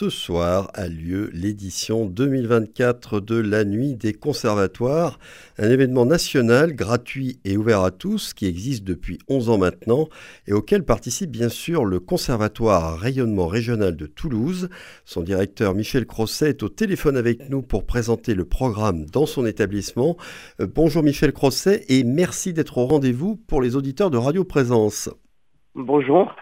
ce soir a lieu l'édition 2024 de la Nuit des Conservatoires, un événement national gratuit et ouvert à tous qui existe depuis 11 ans maintenant et auquel participe bien sûr le Conservatoire rayonnement régional de Toulouse. Son directeur Michel Crosset est au téléphone avec nous pour présenter le programme dans son établissement. Euh, bonjour Michel Crosset et merci d'être au rendez-vous pour les auditeurs de Radio Présence. Bonjour.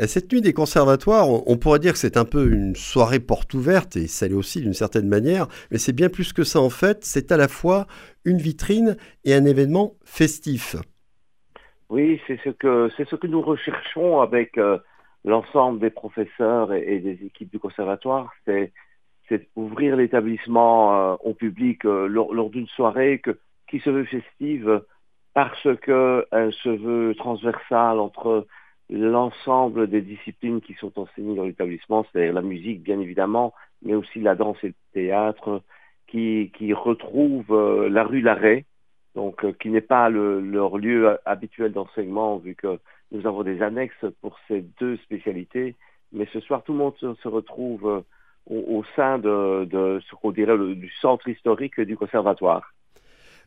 Euh, cette nuit des conservatoires, on pourrait dire que c'est un peu une soirée porte ouverte, et ça l'est aussi d'une certaine manière, mais c'est bien plus que ça en fait, c'est à la fois une vitrine et un événement festif. Oui, c'est ce que, ce que nous recherchons avec euh, l'ensemble des professeurs et, des équipes du conservatoire, c'est, ouvrir l'établissement euh, au public lors, d'une soirée qui se veut festive parce qu'elle se veut transversale entre l'ensemble des disciplines qui sont enseignées dans l'établissement, c'est-à-dire la musique bien évidemment, mais aussi la danse et le théâtre, qui, qui retrouvent euh, la rue Larrey, donc euh, qui n'est pas leur lieu habituel d'enseignement vu que nous avons des annexes pour ces deux spécialités. Mais ce soir, tout le monde se, retrouve euh, au, sein de, de ce qu'on dirait du centre historique du conservatoire.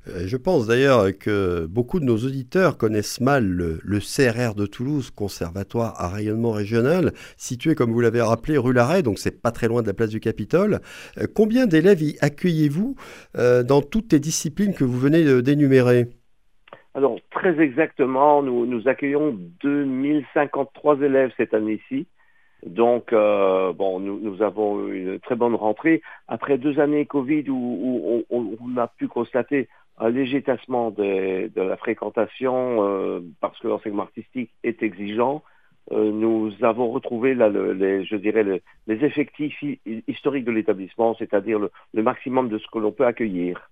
Euh, je pense d'ailleurs que beaucoup de nos auditeurs connaissent mal le, CRR de Toulouse, Conservatoire à rayonnement régional, situé, comme vous l'avez rappelé, rue Larrey, donc c'est pas très loin de la place du Capitole. Euh, combien d'élèves y accueillez-vous euh, dans toutes les disciplines que vous venez d'énumérer? Alors, très exactement, nous, nous accueillons 2053 élèves cette année-ci. Donc, bon, nous, avons une très bonne rentrée. Après deux années Covid où, on, a pu constater un léger tassement de, la fréquentation euh, parce que l'enseignement artistique est exigeant. Euh, nous avons retrouvé là, les, je dirais les, effectifs historiques de l'établissement, c'est-à-dire le, maximum de ce que l'on peut accueillir.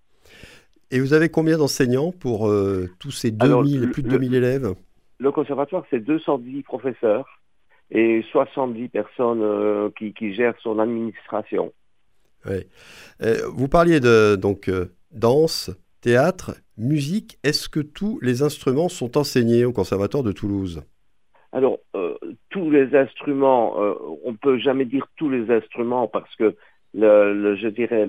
Et vous avez combien d'enseignants pour euh, tous ces 2000, plus de 2000 élèves? Le conservatoire, c'est 210 professeurs et 70 personnes qui, qui, gèrent son administration. Vous parliez de donc danse, théâtre, musique, est-ce que tous les instruments sont enseignés au Conservatoire de Toulouse? Alors, euh, tous les instruments, euh, on ne peut jamais dire tous les instruments parce que, je dirais,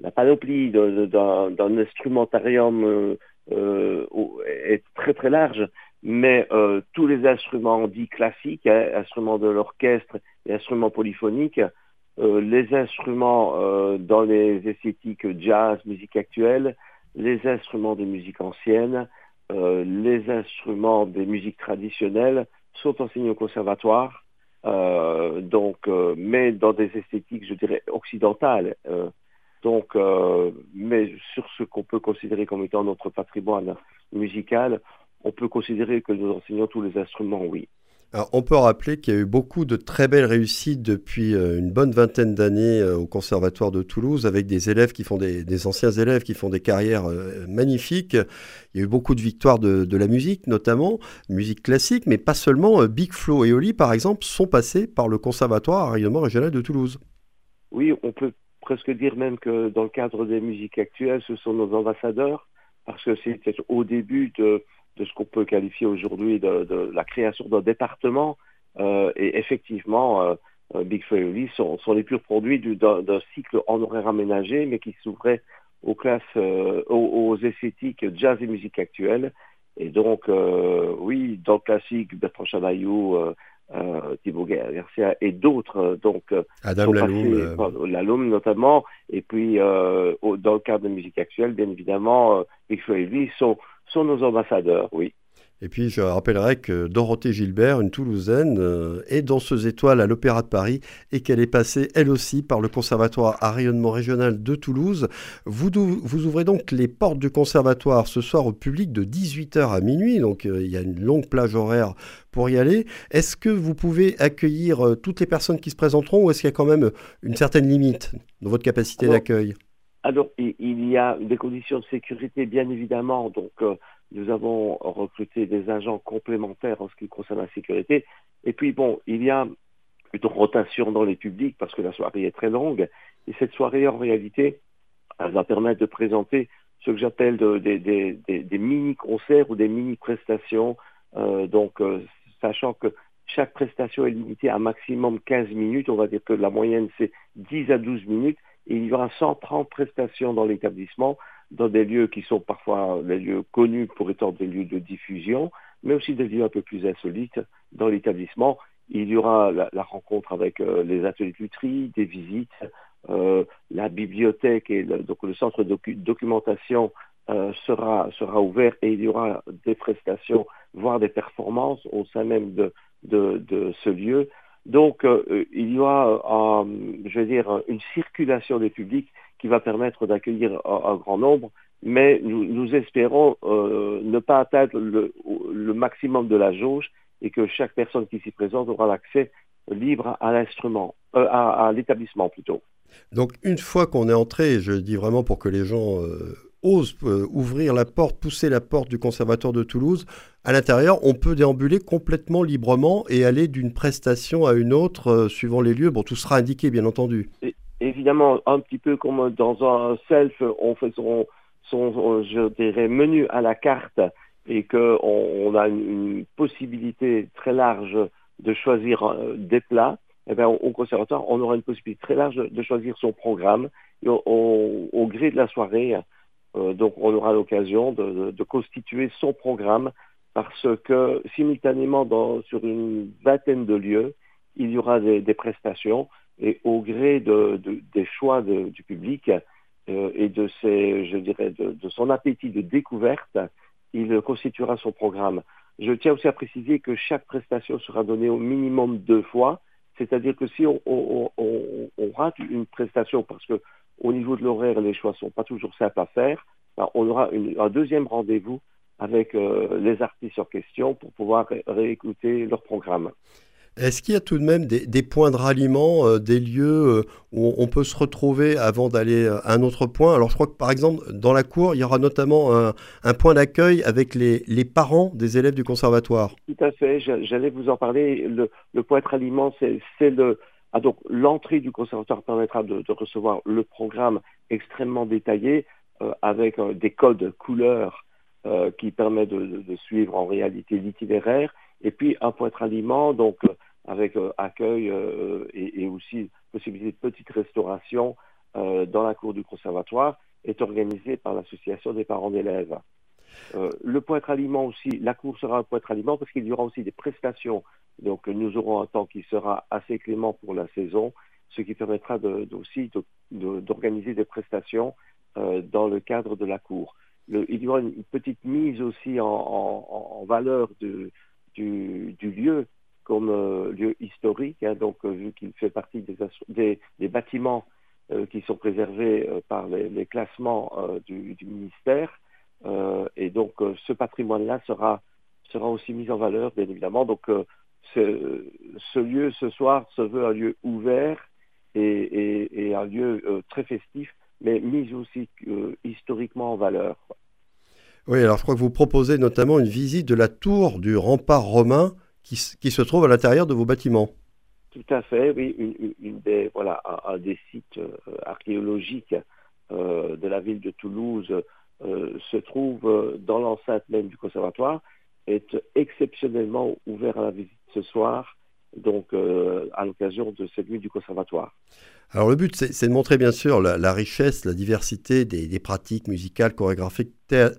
la panoplie d'un instrumentarium euh, est très très large, mais tous les instruments dits classiques, hein, instruments de l'orchestre et instruments polyphoniques, euh, les instruments euh, dans les esthétiques jazz, musique actuelle, les instruments de musique ancienne, euh, les instruments des musiques traditionnelles sont enseignés au conservatoire, donc, mais dans des esthétiques, je dirais, occidentales. donc, mais sur ce qu'on peut considérer comme étant notre patrimoine musical, on peut considérer que nous enseignons tous les instruments, oui on peut rappeler qu'il y a eu beaucoup de très belles réussites depuis euh, une bonne vingtaine d'années euh, au Conservatoire de Toulouse, avec des élèves qui font des, anciens élèves qui font des carrières euh, magnifiques. Il y a eu beaucoup de victoires de, la musique, notamment musique classique, mais pas seulement. Big Flo et Oli, par exemple, sont passés par le Conservatoire à rayonnement régional de Toulouse. Oui, on peut presque dire même que dans le cadre des musiques actuelles, ce sont nos ambassadeurs, parce que c'était au début de de ce qu'on peut qualifier aujourd'hui de, la création d'un département. Euh, et effectivement, euh, euh, Big Fairy sont, sont les purs produits d'un cycle honoraire aménagé, mais qui s'ouvrait aux classes, aux, esthétiques jazz et musique actuelle. Et donc, oui, dans le classique, Bertrand Chavaillou, Thibaut Garcia et d'autres, donc Adam Laloum, notamment, et puis dans le cadre de musique actuelle, bien évidemment, Big Fairy sont sont nos ambassadeurs, oui. Et puis je rappellerai que Dorothée Gilbert, une Toulousaine, euh, est danseuse étoile à l'Opéra de Paris et qu'elle est passée elle aussi par le Conservatoire à rayonnement régional de Toulouse. Vous, vous ouvrez donc les portes du Conservatoire ce soir au public de 18h à minuit, donc euh, il y a une longue plage horaire pour y aller. Est-ce que vous pouvez accueillir euh, toutes les personnes qui se présenteront ou est-ce qu'il y a quand même une certaine limite dans votre capacité d'accueil? Alors, il y a des conditions de sécurité, bien évidemment. Donc, euh, nous avons recruté des agents complémentaires en ce qui concerne la sécurité. Et puis, bon, il y a une rotation dans les publics parce que la soirée est très longue. Et cette soirée, en réalité, elle va permettre de présenter ce que j'appelle des, mini-concerts ou des mini-prestations. Euh, donc, euh, sachant que chaque prestation est limitée à maximum 15 minutes. On va dire que la moyenne, c'est 10 à 12 minutes. Il y aura 130 prestations dans l'établissement, dans des lieux qui sont parfois des lieux connus pour étant des lieux de diffusion, mais aussi des lieux un peu plus insolites dans l'établissement. Il y aura la, rencontre avec euh, les ateliers de des visites, euh, la bibliothèque et le, donc le centre de documentation euh, sera, ouvert et il y aura des prestations, voire des performances au sein même de, ce lieu. Donc, euh, il y aura, je veux dire, une circulation des publics qui va permettre d'accueillir un, grand nombre, mais nous, espérons ne pas atteindre le, le, maximum de la jauge et que chaque personne qui s'y présente aura l'accès libre à l'instrument, à, à l'établissement plutôt. Donc une fois qu'on est entré, je dis vraiment pour que les gens ose euh, ouvrir la porte, pousser la porte du Conservatoire de Toulouse, à l'intérieur, on peut déambuler complètement librement et aller d'une prestation à une autre euh, suivant les lieux. Bon, tout sera indiqué, bien entendu. évidemment, un petit peu comme dans un self, on fait son, je dirais, menu à la carte et qu'on on a une, possibilité très large de choisir euh, des plats. Eh bien, au conservatoire, on aura une possibilité très large de, choisir son programme au gré de la soirée. Euh, donc on aura l'occasion de, constituer son programme parce que simultanément sur une vingtaine de lieux, il y aura des, prestations et au gré des choix du public euh, et de son appétit de découverte, il constituera son programme. Je tiens aussi à préciser que chaque prestation sera donnée au minimum deux fois, c'est-à-dire que si on, rate une prestation parce que au niveau de l'horaire, les choix ne sont pas toujours simples à faire. Ben, on aura un deuxième rendez-vous avec euh, les artistes en question pour pouvoir réécouter leur programme. Est-ce qu'il y a tout de même des, points de ralliement, euh, des lieux euh, où on peut se retrouver avant d'aller à un autre point? Alors je crois que par exemple dans la cour, il y aura notamment un, point d'accueil avec les, parents des élèves du conservatoire. Tout à fait, j'allais vous en parler. Le, point de ralliement, c'est le, ah, donc l'entrée du conservatoire permettra de, recevoir le programme extrêmement détaillé euh, avec euh, des codes couleurs euh, qui permettent de, suivre en réalité l'itinéraire et puis un point de ralliement donc avec accueil et, aussi possibilité de petite restauration dans la cour du conservatoire est organisé par l'association des parents d'élèves. Le point de ralliement aussi, la cour sera un point de ralliement parce qu'il y aura aussi des prestations donc nous aurons un temps qui sera assez clément pour la saison, ce qui permettra aussi d'organiser des prestations euh, dans le cadre de la cour. il y aura une petite mise aussi en, valeur du, lieu comme euh, lieu historique, hein, donc euh, vu qu'il fait partie des, bâtiments qui sont préservés par les, classements du, ministère. Et donc ce patrimoine-là sera, sera aussi mis en valeur, bien évidemment. Donc ce lieu ce soir se veut un lieu ouvert et, un lieu euh, très festif, mais mis aussi euh, historiquement en valeur. Oui, alors je crois que vous proposez notamment une visite de la tour du rempart romain qui, se trouve à l'intérieur de vos bâtiments. Tout à fait, oui, une, des, voilà, un, des sites euh, archéologiques de la ville de Toulouse se trouve dans l'enceinte même du conservatoire, est exceptionnellement ouvert à la visite ce soir, donc euh, à l'occasion de cette nuit du conservatoire. Alors le but, c'est de montrer bien sûr la, richesse, la diversité des, pratiques musicales, chorégraphiques,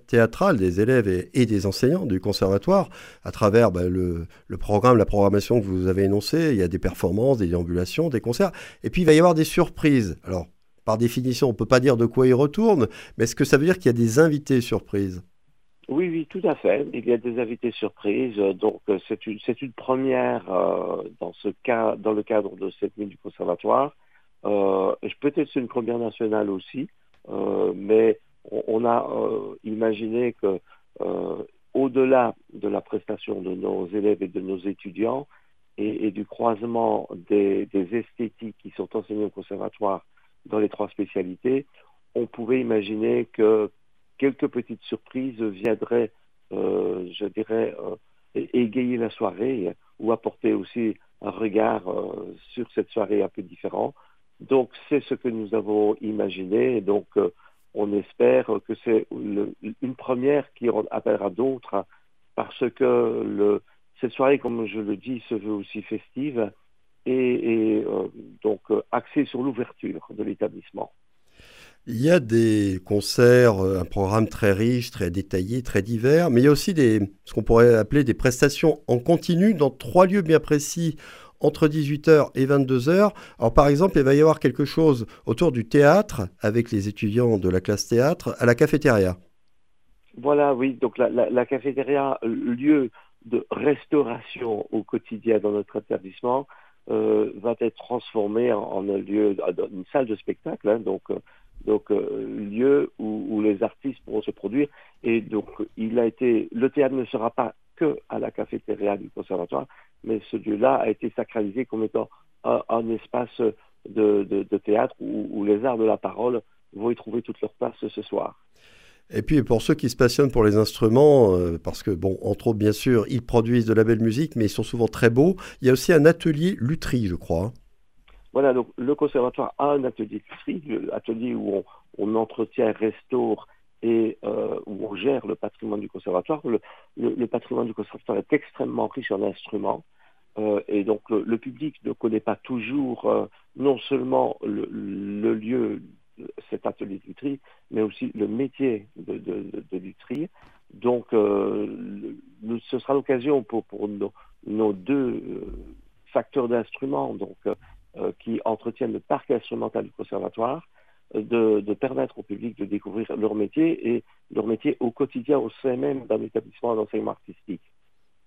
théâtrales des élèves et, des enseignants du conservatoire à travers bah, le, programme, la programmation que vous avez énoncée. Il y a des performances, des déambulations, des concerts. Et puis il va y avoir des surprises. Alors par définition, on ne peut pas dire de quoi ils retournent, mais est-ce que ça veut dire qu'il y a des invités surprises? Oui, oui, tout à fait. Il y a des invités surprises. Donc, euh, c'est une, c'est une première euh, dans, ce cas, dans le cadre de cette nuit du conservatoire. Euh, peut-être c'est une première nationale aussi, mais on, a imaginé que au-delà de la prestation de nos élèves et de nos étudiants et, du croisement des, esthétiques qui sont enseignées au conservatoire dans les trois spécialités, on pouvait imaginer que quelques petites surprises viendraient, euh, je dirais, euh, égayer la soirée ou apporter aussi un regard euh, sur cette soirée un peu différent. Donc c'est ce que nous avons imaginé. donc on espère que c'est une première qui appellera d'autres parce que cette soirée, comme je le dis, se veut aussi festive et, donc axée sur l'ouverture de l'établissement. Il y a des concerts, un programme très riche, très détaillé, très divers, mais il y a aussi des, ce qu'on pourrait appeler des prestations en continu dans trois lieux bien précis entre 18h et 22h. Alors par exemple, il va y avoir quelque chose autour du théâtre avec les étudiants de la classe théâtre à la cafétéria. Voilà, oui, donc la, la, cafétéria, lieu de restauration au quotidien dans notre établissement, euh, va être transformée en, un lieu, une salle de spectacle, hein, donc, euh, donc euh, lieu où, où, les artistes pourront se produire. Et donc, il a été, le théâtre ne sera pas que à la cafétéria du conservatoire, mais ce lieu-là a été sacralisé comme étant un, espace de, théâtre où, les arts de la parole vont y trouver toute leur place ce soir. Et puis pour ceux qui se passionnent pour les instruments, euh, parce que bon, entre autres bien sûr, ils produisent de la belle musique, mais ils sont souvent très beaux. Il y a aussi un atelier lutherie, je crois. Voilà, donc le conservatoire a un atelier lutherie, l'atelier où on, entretient, restaure et euh, où on gère le patrimoine du conservatoire. Le, patrimoine du conservatoire est extrêmement riche en instruments. Euh, et donc le, public ne connaît pas toujours non seulement le, lieu, cet atelier de lutherie, mais aussi le métier de, de, Donc ce sera l'occasion pour, pour nos, deux facteurs d'instruments donc, qui entretiennent le parc instrumental du conservatoire de, permettre au public de découvrir leur métier et leur métier au quotidien au sein même d'un établissement d'enseignement artistique.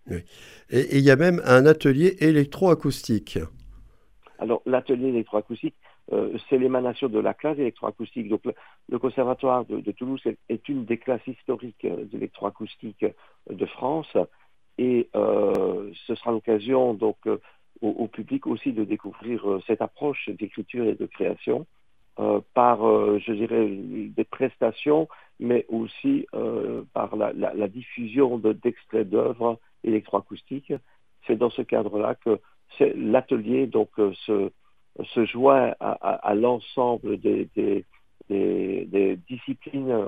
Et il y a même un atelier électroacoustique. Alors l'atelier électroacoustique, euh, c'est l'émanation de la classe électroacoustique. Donc le, conservatoire de, Toulouse est, une des classes historiques euh, d'électroacoustique euh, de France et ce sera l'occasion donc au, public aussi de découvrir cette approche d'écriture et de création. Par, je dirais, des prestations, mais aussi par la, diffusion d'extraits d'œuvres électroacoustiques. C'est dans ce cadre-là que l'atelier donc se, se joint à, l'ensemble des, des, disciplines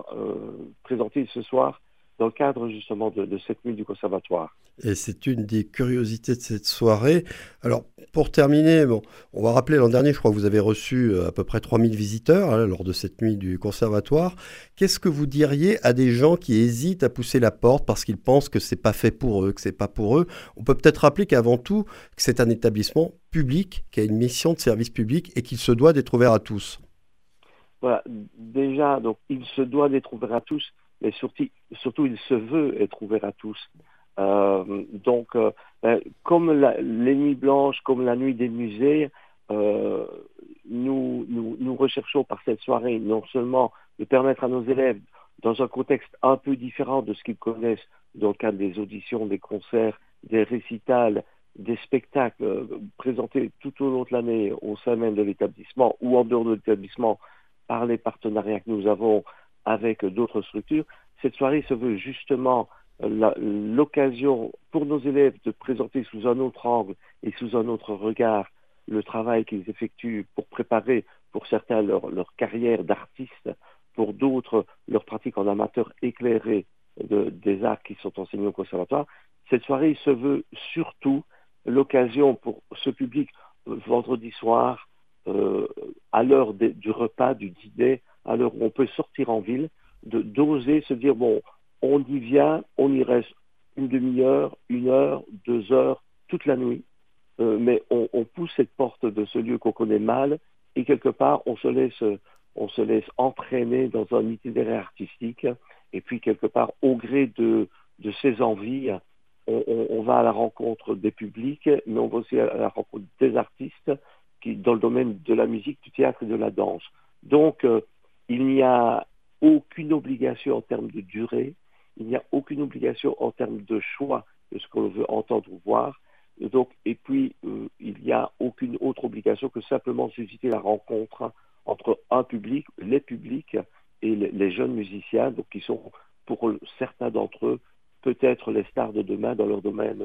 présentées ce soir dans le cadre justement de, cette nuit du conservatoire. Et c'est une des curiosités de cette soirée. Alors, pour terminer, bon, on va rappeler l'an dernier, je crois que vous avez reçu euh, à peu près 3000 visiteurs hein, lors de cette nuit du conservatoire. Qu'est-ce que vous diriez à des gens qui hésitent à pousser la porte parce qu'ils pensent que c'est pas fait pour eux, que c'est pas pour eux? On peut peut-être rappeler qu'avant tout, que c'est un établissement public qui a une mission de service public et qu'il se doit d'être ouvert à tous. Voilà, déjà, donc il se doit d'être ouvert à tous mais surtout, il se veut être ouvert à tous. Euh, donc, euh, ben, comme les nuits blanches, comme la nuit des musées, euh, nous, nous, nous, recherchons par cette soirée non seulement de permettre à nos élèves, dans un contexte un peu différent de ce qu'ils connaissent dans le cadre des auditions, des concerts, des récitals, des spectacles présentés tout au long de l'année au sein même de l'établissement ou en dehors de l'établissement par les partenariats que nous avons avec d'autres structures. Cette soirée se veut justement euh, l'occasion pour nos élèves de présenter sous un autre angle et sous un autre regard le travail qu'ils effectuent pour préparer pour certains leur, carrière d'artiste, pour d'autres leur pratique en amateur éclairé des arts qui sont enseignés au conservatoire. Cette soirée se veut surtout l'occasion pour ce public euh, vendredi soir, euh, à l'heure du repas, du dîner, à l'heure où on peut sortir en ville, d'oser se dire bon, on y vient, on y reste une demi-heure, une heure, deux heures, toute la nuit, euh, mais on, pousse cette porte de ce lieu qu'on connaît mal et quelque part on se laisse on se laisse entraîner dans un itinéraire artistique et puis quelque part au gré de, de ses envies, on, on, va à la rencontre des publics, mais on va aussi à la rencontre des artistes qui dans le domaine de la musique, du théâtre et de la danse. Donc euh, il n'y a aucune obligation en termes de durée, il n'y a aucune obligation en termes de choix de ce qu'on veut entendre ou voir. Et, donc, et puis, euh, il n'y a aucune autre obligation que simplement susciter la rencontre entre un public, les publics et les, jeunes musiciens, donc qui sont pour certains d'entre eux peut-être les stars de demain dans leur domaine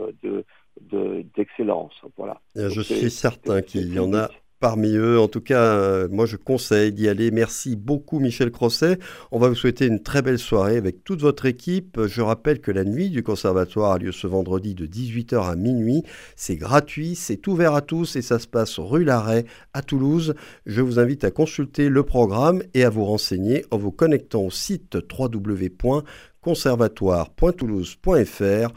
d'excellence. De, voilà. je suis certain qu'il y en a parmi eux. En tout cas, euh, moi je conseille d'y aller. Merci beaucoup Michel Crosset. On va vous souhaiter une très belle soirée avec toute votre équipe. Je rappelle que la nuit du conservatoire a lieu ce vendredi de 18h à minuit. C'est gratuit, c'est ouvert à tous et ça se passe rue Larrey à Toulouse. Je vous invite à consulter le programme et à vous renseigner en vous connectant au site www.conservatoire.toulouse.fr